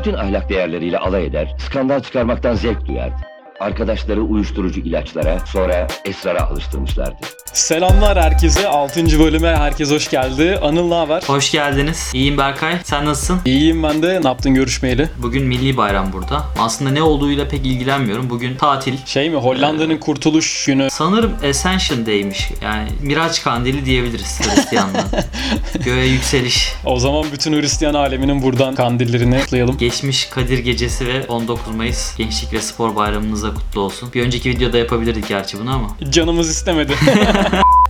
bütün ahlak değerleriyle alay eder, skandal çıkarmaktan zevk duyardı. Arkadaşları uyuşturucu ilaçlara, sonra esrara alıştırmışlardı. Selamlar herkese. 6. bölüme herkes hoş geldi. Anıl ne haber? Hoş geldiniz. İyiyim Berkay. Sen nasılsın? İyiyim ben de. Ne yaptın görüşmeyeli? Bugün milli bayram burada. Aslında ne olduğuyla pek ilgilenmiyorum. Bugün tatil. Şey mi Hollanda'nın kurtuluş günü. Sanırım Ascension Day'miş. Yani Miraç Kandili diyebiliriz Hristiyanlığa. Göğe yükseliş. O zaman bütün Hristiyan aleminin buradan kandillerini kutlayalım. Geçmiş Kadir Gecesi ve 19 Mayıs Gençlik ve Spor Bayramınız da kutlu olsun. Bir önceki videoda yapabilirdik gerçi bunu ama. Canımız istemedi.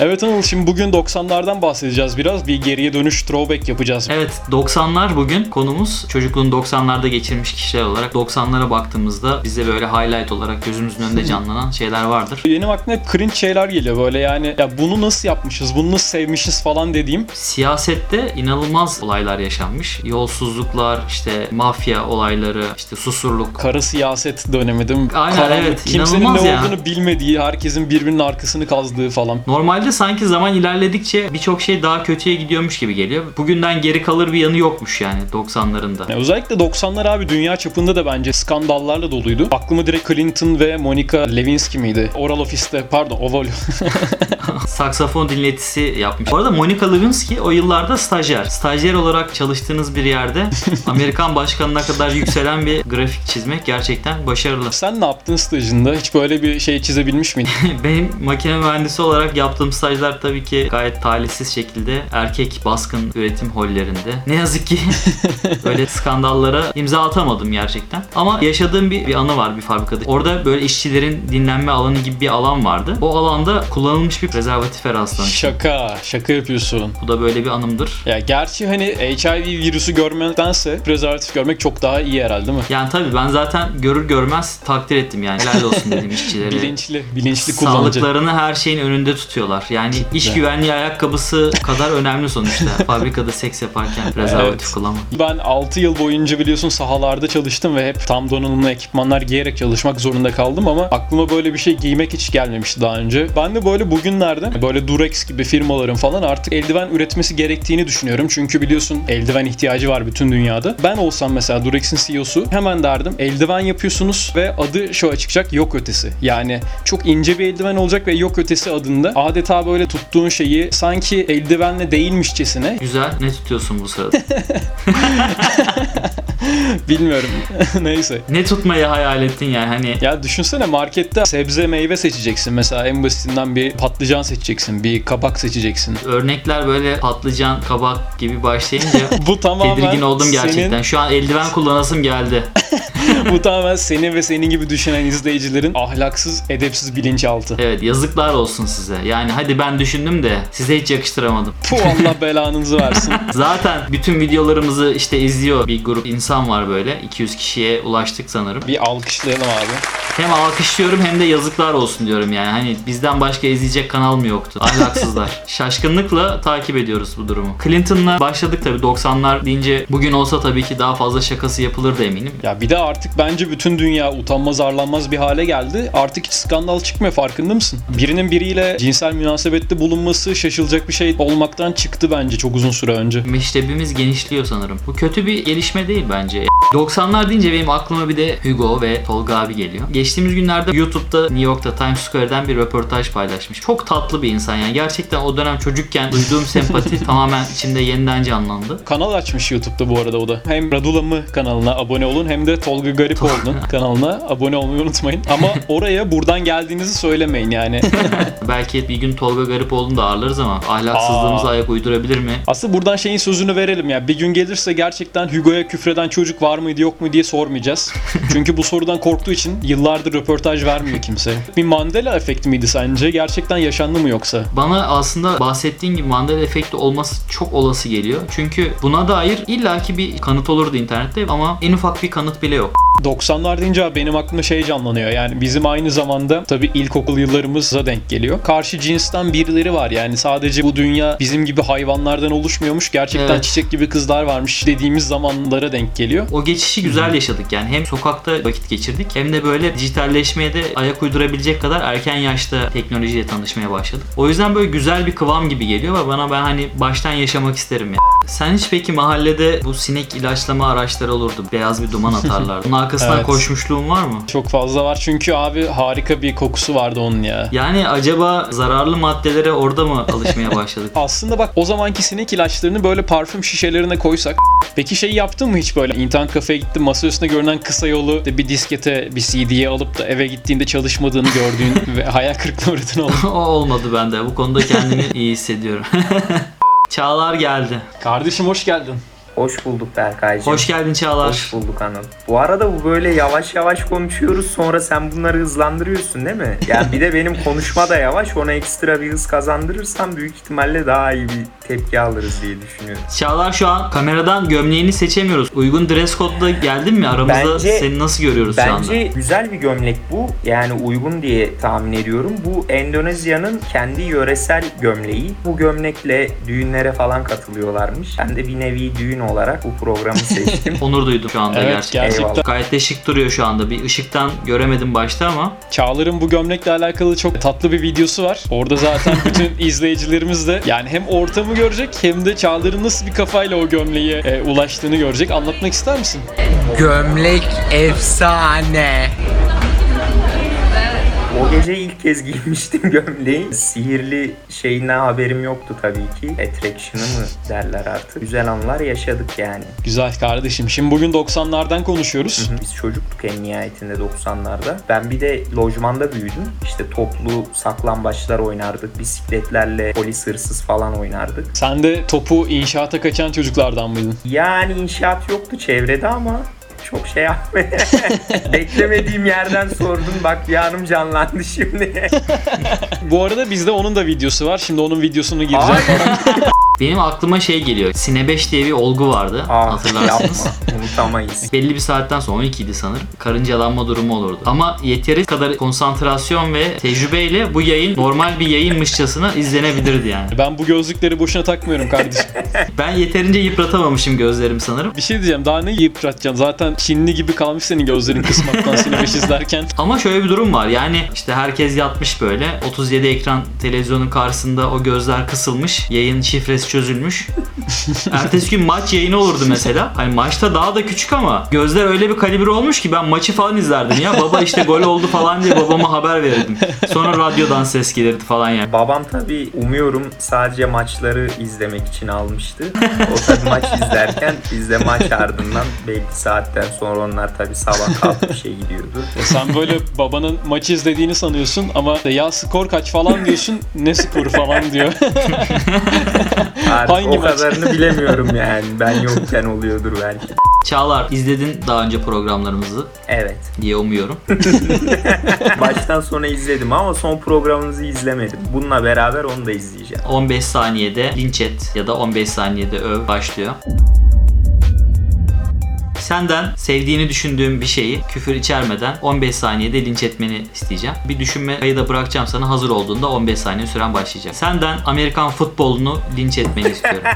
evet Anıl şimdi bugün 90'lardan bahsedeceğiz biraz. Bir geriye dönüş throwback yapacağız. Evet 90'lar bugün konumuz. Çocukluğunu 90'larda geçirmiş kişiler olarak 90'lara baktığımızda bize böyle highlight olarak gözümüzün önünde canlanan şeyler vardır. Benim aklıma hep cringe şeyler geliyor böyle yani ya bunu nasıl yapmışız, bunu nasıl sevmişiz falan dediğim. Siyasette inanılmaz olaylar yaşanmış. Yolsuzluklar, işte mafya olayları, işte susurluk. Kara siyaset dönemi değil mi? Aynen, Karanlık, evet. Kimsenin ne ya. olduğunu bilmediği, herkesin birbirinin arkasını kazdığı falan. Normalde sanki zaman ilerledikçe birçok şey daha kötüye gidiyormuş gibi geliyor. Bugünden geri kalır bir yanı yokmuş yani 90'larında. Ya özellikle 90'lar abi dünya çapında da bence skandallarla doluydu. Aklıma direkt Clinton ve Monica Lewinsky miydi? Oral Office'te pardon Oval Saksafon dinletisi yapmış. Bu arada Monica Lewinsky o yıllarda stajyer. Stajyer olarak çalıştığınız bir yerde Amerikan başkanına kadar yükselen bir grafik çizmek gerçekten başarılı. Sen ne yaptın stajında? Hiç böyle bir şey çizebilmiş miydin? Benim makine mühendisi olarak yaptığım stajlar tabii ki gayet talihsiz şekilde erkek baskın üretim hollerinde. Ne yazık ki böyle skandallara imza atamadım gerçekten. Ama yaşadığım bir, bir anı var bir fabrikada. Orada böyle işçilerin dinlenme alanı gibi bir alan vardı. O alanda kullanılmış bir prezervatife rastlamıştım. Şaka, şaka yapıyorsun. Bu da böyle bir anımdır. Ya gerçi hani HIV virüsü görmektense prezervatif görmek çok daha iyi herhalde değil mi? Yani tabii ben zaten görür görmez takdir ettim yani. Helal olsun dedim işçilere. Bilinçli, bilinçli kullanıcı. Sağlıklarını her şeyin önünde tutuyorlar. Yani iş güvenliği ayakkabısı kadar önemli sonuçta. Fabrikada seks yaparken prezervatif Evet. kullanmak. Ben 6 yıl boyunca biliyorsun sahalarda çalıştım ve hep tam donanımlı ekipmanlar giyerek çalışmak zorunda kaldım ama aklıma böyle bir şey giymek hiç gelmemişti daha önce. Ben de böyle bugünlerde böyle Durex gibi firmaların falan artık eldiven üretmesi gerektiğini düşünüyorum. Çünkü biliyorsun eldiven ihtiyacı var bütün dünyada. Ben olsam mesela Durex'in CEO'su hemen derdim eldiven yapıyorsunuz ve adı şu çıkacak yok ötesi. Yani çok ince bir eldiven olacak ve yok ötesi adında adeta böyle tuttuğun şeyi sanki eldivenle değilmişçesine Güzel. Ne tutuyorsun bu sırada? bilmiyorum. Neyse. ne tutmayı hayal ettin yani hani Ya düşünsene markette sebze meyve seçeceksin. Mesela en basitinden bir patlıcan seçeceksin. Bir kabak seçeceksin. örnekler böyle patlıcan, kabak gibi başlayınca Bu tamamen tedirgin oldum gerçekten. Senin, Şu an eldiven kullanasım geldi. bu tamamen senin ve senin gibi düşünen izleyicilerin ahlaksız, edepsiz bilinçaltı. Evet yazıklar olsun size. Yani hadi ben düşündüm de size hiç yakıştıramadım. Puh Allah belanızı versin. Zaten bütün videolarımızı işte izliyor bir grup insan var böyle. 200 kişiye ulaştık sanırım. bir alkışlayalım abi. Hem alkışlıyorum hem de yazıklar olsun diyorum yani. Hani bizden başka izleyecek kanal mı yoktu? Ahlaksızlar. Şaşkınlıkla takip ediyoruz bu durumu. Clinton'la başladık tabii 90'lar deyince bugün olsa tabii ki daha fazla şakası yapılır da eminim. Ya bir de artık bence bütün dünya utanmaz arlanmaz bir hale geldi. Artık hiç skandal çıkmıyor farkında mısın? Birinin biriyle cinsel münasebette bulunması şaşılacak bir şey olmaktan çıktı bence çok uzun süre önce. Meşrebimiz genişliyor sanırım. Bu kötü bir gelişme değil bence. 90'lar deyince benim aklıma bir de Hugo ve Tolga abi geliyor. Geçtiğimiz günlerde YouTube'da New York'ta Times Square'den bir röportaj paylaşmış. Çok tatlı bir insan yani. Gerçekten o dönem çocukken duyduğum sempati tamamen içimde yeniden canlandı. Kanal açmış YouTube'da bu arada o da. Hem Radula mı kanalına abone olun hem de Tolga Garipoğlu'nun kanalına abone olmayı unutmayın. Ama oraya buradan geldiğinizi söylemeyin yani. Belki bir gün Tolga Garipoğlu'nu da ağırlarız ama ahlaksızlığımıza Aa. ayak uydurabilir mi? Aslında buradan şeyin sözünü verelim ya. Bir gün gelirse gerçekten Hugo'ya küfreden çocuk var mıydı yok mu diye sormayacağız. Çünkü bu sorudan korktuğu için yıllardır röportaj vermiyor kimse. Bir Mandela efekti miydi sence? Gerçekten yaşandı mı yoksa? Bana aslında bahsettiğin gibi Mandela efekti olması çok olası geliyor. Çünkü buna dair illaki bir kanıt olurdu internette ama en ufak bir kanıt bile yok. 90'lar deyince benim aklıma şey canlanıyor. Yani bizim aynı zamanda tabii ilkokul yıllarımıza denk geliyor. Karşı cinsten birileri var. Yani sadece bu dünya bizim gibi hayvanlardan oluşmuyormuş. Gerçekten Evet. çiçek gibi kızlar varmış dediğimiz zamanlara denk geliyor. O geçişi güzel yaşadık yani. Hem sokakta vakit geçirdik hem de böyle dijitalleşmeye de ayak uydurabilecek kadar erken yaşta teknolojiyle tanışmaya başladık. O yüzden böyle güzel bir kıvam gibi geliyor ve bana ben hani baştan yaşamak isterim ya. Sen hiç peki mahallede bu sinek ilaçlama araçları olurdu. Beyaz bir duman atarlardı. Bunun arkasından Evet. koşmuşluğun var mı? Çok fazla var çünkü abi harika bir kokusu vardı onun ya. Yani acaba zararlı maddelere orada mı alışmaya başladık? Aslında bak o zamanki sinek ilaçlarını böyle parfüm şişelerine koysak. Peki şey yaptın mı hiç böyle internet kafeye gittin masa üstünde görünen kısa yolu de bir diskete bir CD'ye alıp da eve gittiğinde çalışmadığını gördüğün ve hayal kırıklığına uğradığın oldu. o olmadı bende. Bu konuda kendimi iyi hissediyorum. Çağlar geldi. Kardeşim hoş geldin. Hoş bulduk Berkaycığım. Hoş geldin Çağlar. Hoş bulduk Anıl. Bu arada bu böyle yavaş yavaş konuşuyoruz sonra sen bunları hızlandırıyorsun değil mi? Yani bir de benim konuşma da yavaş ona ekstra bir hız kazandırırsam büyük ihtimalle daha iyi bir tepki alırız diye düşünüyorum. Çağlar şu an kameradan gömleğini seçemiyoruz. Uygun dress code'da geldin mi? Aramızda Bence- seni nasıl görüyoruz şu anda? Bence güzel bir gömlek bu. Yani uygun diye tahmin ediyorum. Bu Endonezya'nın kendi yöresel gömleği. Bu gömlekle düğünlere falan katılıyorlarmış. Ben de bir nevi düğün olarak bu programı seçtim. Onur duydum şu anda Evet gerçekten. gerçekten. Eyvallah. Gayet de şık duruyor şu anda. Bir ışıktan göremedim başta ama Çağlar'ın bu gömlekle alakalı çok tatlı bir videosu var. Orada zaten bütün izleyicilerimiz de yani hem ortamı görecek hem de Çağlar'ın nasıl bir kafayla o gömleğe e, ulaştığını görecek. Anlatmak ister misin? Gömlek efsane. O gece ilk kez giymiştim gömleği. Sihirli şeyinden haberim yoktu tabii ki. Attraction'ı mı derler artık. Güzel anlar yaşadık yani. Güzel kardeşim. Şimdi bugün 90'lardan konuşuyoruz. Biz çocuktuk en nihayetinde 90'larda. Ben bir de lojmanda büyüdüm. İşte toplu saklambaçlar oynardık. Bisikletlerle polis hırsız falan oynardık. Sen de topu inşaata kaçan çocuklardan mıydın? Yani inşaat yoktu çevrede ama çok şey yapmaya beklemediğim yerden sordun bak yanım canlandı şimdi. Bu arada bizde onun da videosu var. Şimdi onun videosunu gireceğim. benim aklıma şey geliyor. Sine 5 diye bir olgu vardı. Aa, hatırlarsınız. yapma unutamayız. Belli bir saatten sonra 12'ydi sanırım. Karıncalanma durumu olurdu. Ama yeteri kadar konsantrasyon ve tecrübeyle bu yayın normal bir yayınmışçasına izlenebilirdi yani. Ben bu gözlükleri boşuna takmıyorum kardeşim. Ben yeterince yıpratamamışım gözlerim sanırım. bir şey diyeceğim. Daha ne yıpratacaksın? Zaten Çinli gibi kalmış senin gözlerin kısmaktan seni beş izlerken. Ama şöyle bir durum var. Yani işte herkes yatmış böyle. 37 ekran televizyonun karşısında o gözler kısılmış. Yayın şifresi çözülmüş. Ertesi gün maç yayını olurdu mesela. Hani maçta daha da küçük ama gözler öyle bir kalibre olmuş ki ben maçı falan izlerdim ya. Baba işte gol oldu falan diye babama haber verirdim. Sonra radyodan ses gelirdi falan yani. Babam tabi umuyorum sadece maçları izlemek için almıştı. O tabi maç izlerken biz de maç ardından belli saatten sonra onlar tabi sabah kalkıp şey gidiyordu. E Sen böyle babanın maçı izlediğini sanıyorsun ama ya skor kaç falan diyorsun. Ne skoru falan diyor. Artık Hangi o maç? kadarını bilemiyorum yani. Ben yokken oluyordur belki. Çağlar izledin daha önce programlarımızı Evet. diye umuyorum. Baştan sona izledim ama son programınızı izlemedim. Bununla beraber onu da izleyeceğim. 15 saniyede linç et ya da 15 saniyede öv başlıyor. Senden sevdiğini düşündüğüm bir şeyi küfür içermeden 15 saniyede linç etmeni isteyeceğim. Bir düşünme kayıda bırakacağım sana hazır olduğunda 15 saniye süren başlayacak. Senden Amerikan futbolunu linç etmeni istiyorum.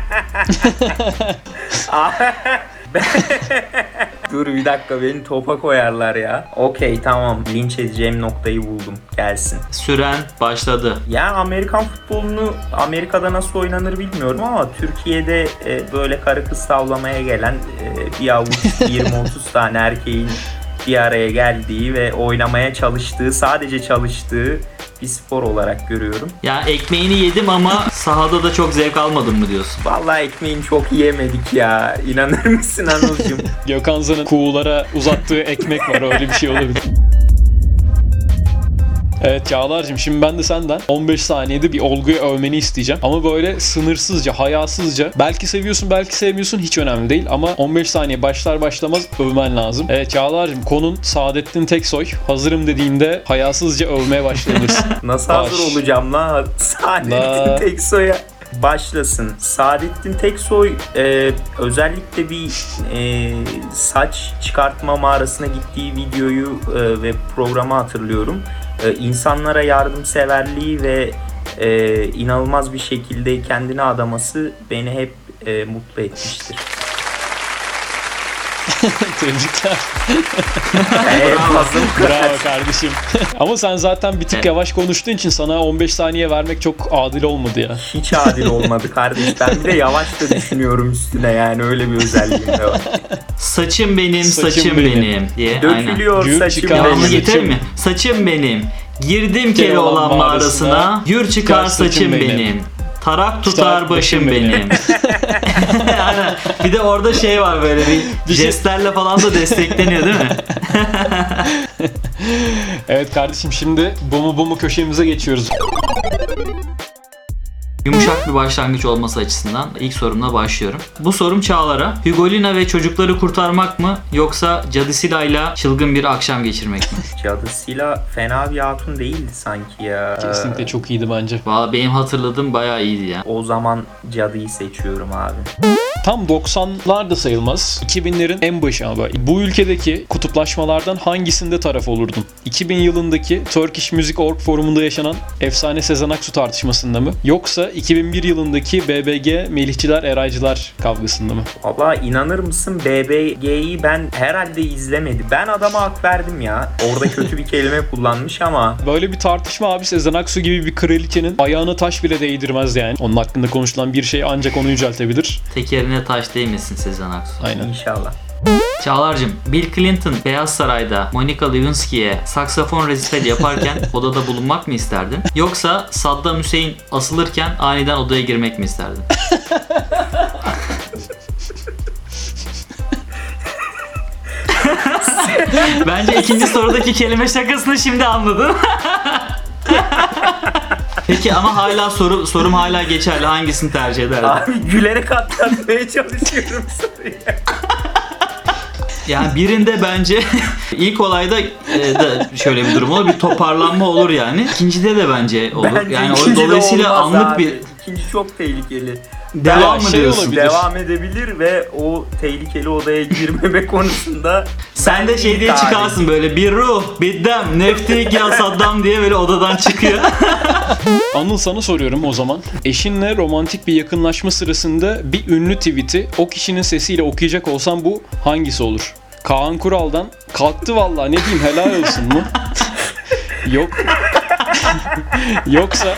Dur bir dakika beni topa koyarlar ya. Okey tamam linç edeceğim noktayı buldum. Gelsin. Süren başladı. Ya Amerikan futbolunu Amerika'da nasıl oynanır bilmiyorum ama Türkiye'de e, böyle karı kız tavlamaya gelen e, bir avuç 20-30 tane erkeğin bir araya geldiği ve oynamaya çalıştığı, sadece çalıştığı bir spor olarak görüyorum. Ya ekmeğini yedim ama sahada da çok zevk almadım mı diyorsun? Vallahi ekmeğini çok yiyemedik ya. İnanır mısın Anılcım? Gökhan Zan'ın kuğulara uzattığı ekmek var. Öyle bir şey olabilir. Evet Çağlar'cığım şimdi ben de senden 15 saniyede bir olguyu övmeni isteyeceğim. Ama böyle sınırsızca, hayasızca. Belki seviyorsun, belki sevmiyorsun hiç önemli değil. Ama 15 saniye başlar başlamaz övmen lazım. Evet Çağlar'cığım konun Saadettin Teksoy. Hazırım dediğinde hayasızca övmeye başlayabilirsin. Nasıl Baş. hazır olacağım la? La. Saadettin Teksoy'a. başlasın. Saadettin Teksoy e, özellikle bir e, saç çıkartma mağarasına gittiği videoyu e, ve programı hatırlıyorum. E, insanlara yardımseverliği ve e, inanılmaz bir şekilde kendini adaması beni hep e, mutlu etmiştir. Tebrikler. Kadar. Bravo kardeşim. Ama sen zaten bir tık yavaş konuştuğun için sana 15 saniye vermek çok adil olmadı ya. Hiç adil olmadı kardeş. Ben bir de yavaş da düşünüyorum üstüne yani öyle bir özelliğim de var. Saçım benim, saçım, Saçım benim. benim. diye. Aynen. Dökülüyor Gül saçım benim. getirir mi? Saçım benim. Girdim Kele Keloğlan olan mağarasına. mağarasına. Gür çıkar saçım benim. benim. Tarak tutar başım benim. Aynen. Bir de orada şey var böyle bir, Bir şey- jestlerle falan da destekleniyor değil mi? Evet kardeşim şimdi bomu bomu köşemize geçiyoruz. Yumuşak bir başlangıç olması açısından ilk sorumla başlıyorum. Bu sorum Çağlar'a. Hugolina ve çocukları kurtarmak mı yoksa Cadisila ile çılgın bir akşam geçirmek mi? Cadısıyla fena bir hatun değildi sanki ya. Kesinlikle çok iyiydi bence. Valla benim hatırladığım bayağı iyiydi ya. O zaman cadıyı seçiyorum abi. Tam 90'lar da sayılmaz. 2000'lerin en başı ama. Bu ülkedeki kutuplaşmalardan hangisinde taraf olurdun? 2000 yılındaki Turkish Music Org forumunda yaşanan efsane Sezen Aksu tartışmasında mı? Yoksa 2001 yılındaki BBG Melihçiler Eraycılar kavgasında mı? Valla inanır mısın BBG'yi ben herhalde izlemedim. Ben adama hak verdim ya. Orada kötü bir kelime kullanmış ama Böyle bir tartışma abi Sezen Aksu gibi bir kraliçenin ayağına taş bile değdirmez yani. Onun hakkında konuşulan bir şey ancak onu yüceltebilir. Tekerine taş değmesin Sezen Aksu. Aynen. inşallah. Çağlar'cığım Bill Clinton Beyaz Saray'da Monica Lewinsky'ye saksafon rezital yaparken odada bulunmak mı isterdin? Yoksa Saddam Hüseyin asılırken aniden odaya girmek mi isterdin? Bence ikinci sorudaki kelime şakasını şimdi anladın. Peki ama hala soru sorum hala geçerli. Hangisini tercih ederdin? Abi gülerek atlatmaya çalışıyorum soruyu. Yani birinde bence ilk olayda e, da şöyle bir durum olur. Bir toparlanma olur yani. İkincide de bence olur. Bence yani o dolayısıyla olmaz anlık abi. bir İkinci çok tehlikeli. devam Ya mı şey diyorsun? olabilir. Devam edebilir ve o tehlikeli odaya girmeme konusunda Sen de şey diye çıkarsın böyle bir ruh, bir dem, neftik ya Saddam diye böyle odadan çıkıyor. Anıl sana soruyorum o zaman. Eşinle romantik bir yakınlaşma sırasında bir ünlü tweet'i o kişinin sesiyle okuyacak olsan bu hangisi olur? Kaan Kural'dan kalktı vallahi ne diyeyim helal olsun mu? Yok. Yoksa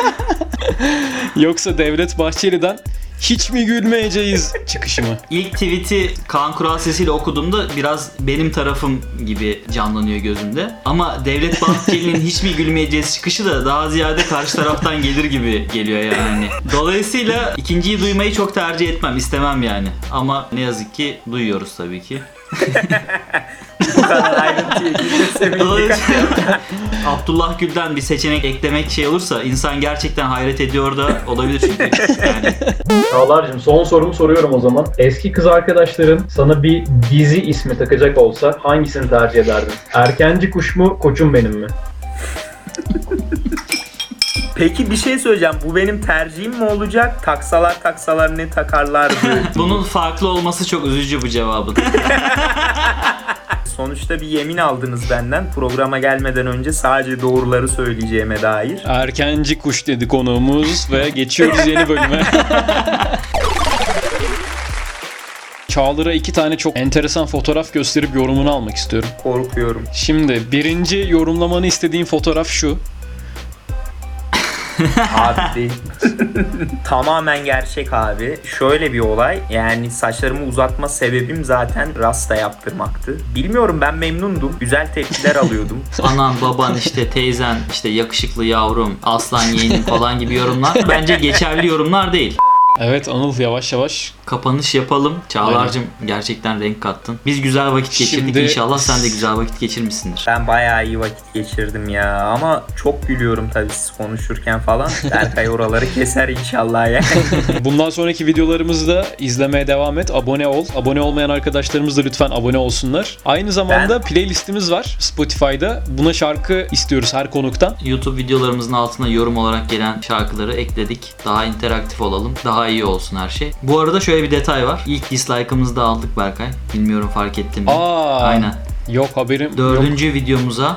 Yoksa Devlet Bahçeli'den hiç mi gülmeyeceğiz çıkışı mı? İlk tweet'i Kaan Kural sesiyle okuduğumda biraz benim tarafım gibi canlanıyor gözümde. Ama Devlet Bahçeli'nin hiç mi gülmeyeceğiz çıkışı da daha ziyade karşı taraftan gelir gibi geliyor yani. Dolayısıyla ikinciyi duymayı çok tercih etmem, istemem yani. Ama ne yazık ki duyuyoruz tabii ki. kadar ayrıntıya Dolayısıyla Abdullah Gül'den bir seçenek eklemek şey olursa insan gerçekten hayret ediyor da olabilir çünkü. Yani Çağlar'cığım son sorumu soruyorum o zaman. Eski kız arkadaşların sana bir dizi ismi takacak olsa hangisini tercih ederdin? Erkenci kuş mu, koçum benim mi? Peki bir şey söyleyeceğim. Bu benim tercihim mi olacak? Taksalar taksalar ne takarlardı? bunun farklı olması çok üzücü bu cevabın. Sonuçta bir yemin aldınız benden. Programa gelmeden önce sadece doğruları söyleyeceğime dair. Erkenci kuş dedi konuğumuz ve geçiyoruz yeni bölüme. Çağlar'a iki tane çok enteresan fotoğraf gösterip yorumunu almak istiyorum. Korkuyorum. Şimdi birinci yorumlamanı istediğim fotoğraf şu. Abi değil. Tamamen gerçek abi. Şöyle bir olay. Yani saçlarımı uzatma sebebim zaten rasta yaptırmaktı. Bilmiyorum ben memnundum. Güzel tepkiler alıyordum. Anan, baban, işte teyzen, işte yakışıklı yavrum, aslan yeğenim falan gibi yorumlar bence geçerli yorumlar değil. Evet Anıl yavaş yavaş Kapanış yapalım. Çağlar'cığım gerçekten renk kattın. Biz güzel vakit geçirdik. Şimdi- İnşallah sen de güzel vakit geçirmişsindir. Ben bayağı iyi vakit geçirdim ya ama çok gülüyorum tabii siz konuşurken falan. Berkay oraları keser inşallah ya. Bundan sonraki videolarımızı da izlemeye devam et. Abone ol. Abone olmayan arkadaşlarımız da lütfen abone olsunlar. Aynı zamanda Ben- playlistimiz var Spotify'da. Buna şarkı istiyoruz her konuktan. YouTube videolarımızın altına yorum olarak gelen şarkıları ekledik. Daha interaktif olalım. Daha iyi olsun her şey. Bu arada şöyle bir detay var. İlk dislike'ımızı da aldık Berkay. Bilmiyorum fark ettin mi? Aa, Aynen. Yok haberim. Dördüncü videomuza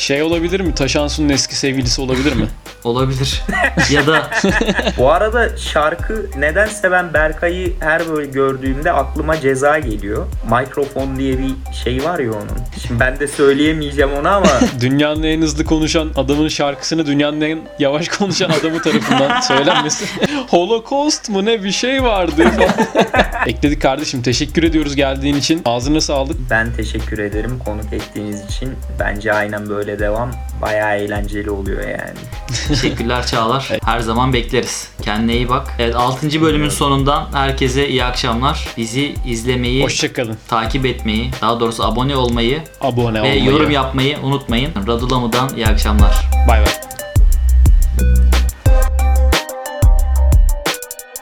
Şey olabilir mi? Taşan Su'nun eski sevgilisi olabilir mi? olabilir. ya da Bu arada şarkı nedense ben Berkay'ı her böyle gördüğümde aklıma ceza geliyor. Mikrofon diye bir şey var ya onun. Şimdi ben de söyleyemeyeceğim onu ama Dünyanın en hızlı konuşan adamın şarkısını dünyanın en yavaş konuşan adamı tarafından söylenmesi. Holocaust mu ne bir şey vardı falan. Ekledik kardeşim. Teşekkür ediyoruz geldiğin için. Ağzına sağlık. ben teşekkür ederim konuk ettiğiniz için. Bence aynen böyle devam. Bayağı eğlenceli oluyor yani. teşekkürler Çağlar. Her zaman bekleriz. Kendine iyi bak. Evet 6. bölümün sonundan herkese iyi akşamlar. Bizi izlemeyi, Hoşçakalın. takip etmeyi, daha doğrusu abone olmayı Abone ve olmayı. yorum yapmayı unutmayın. Radulamu'dan iyi akşamlar. Bay bay.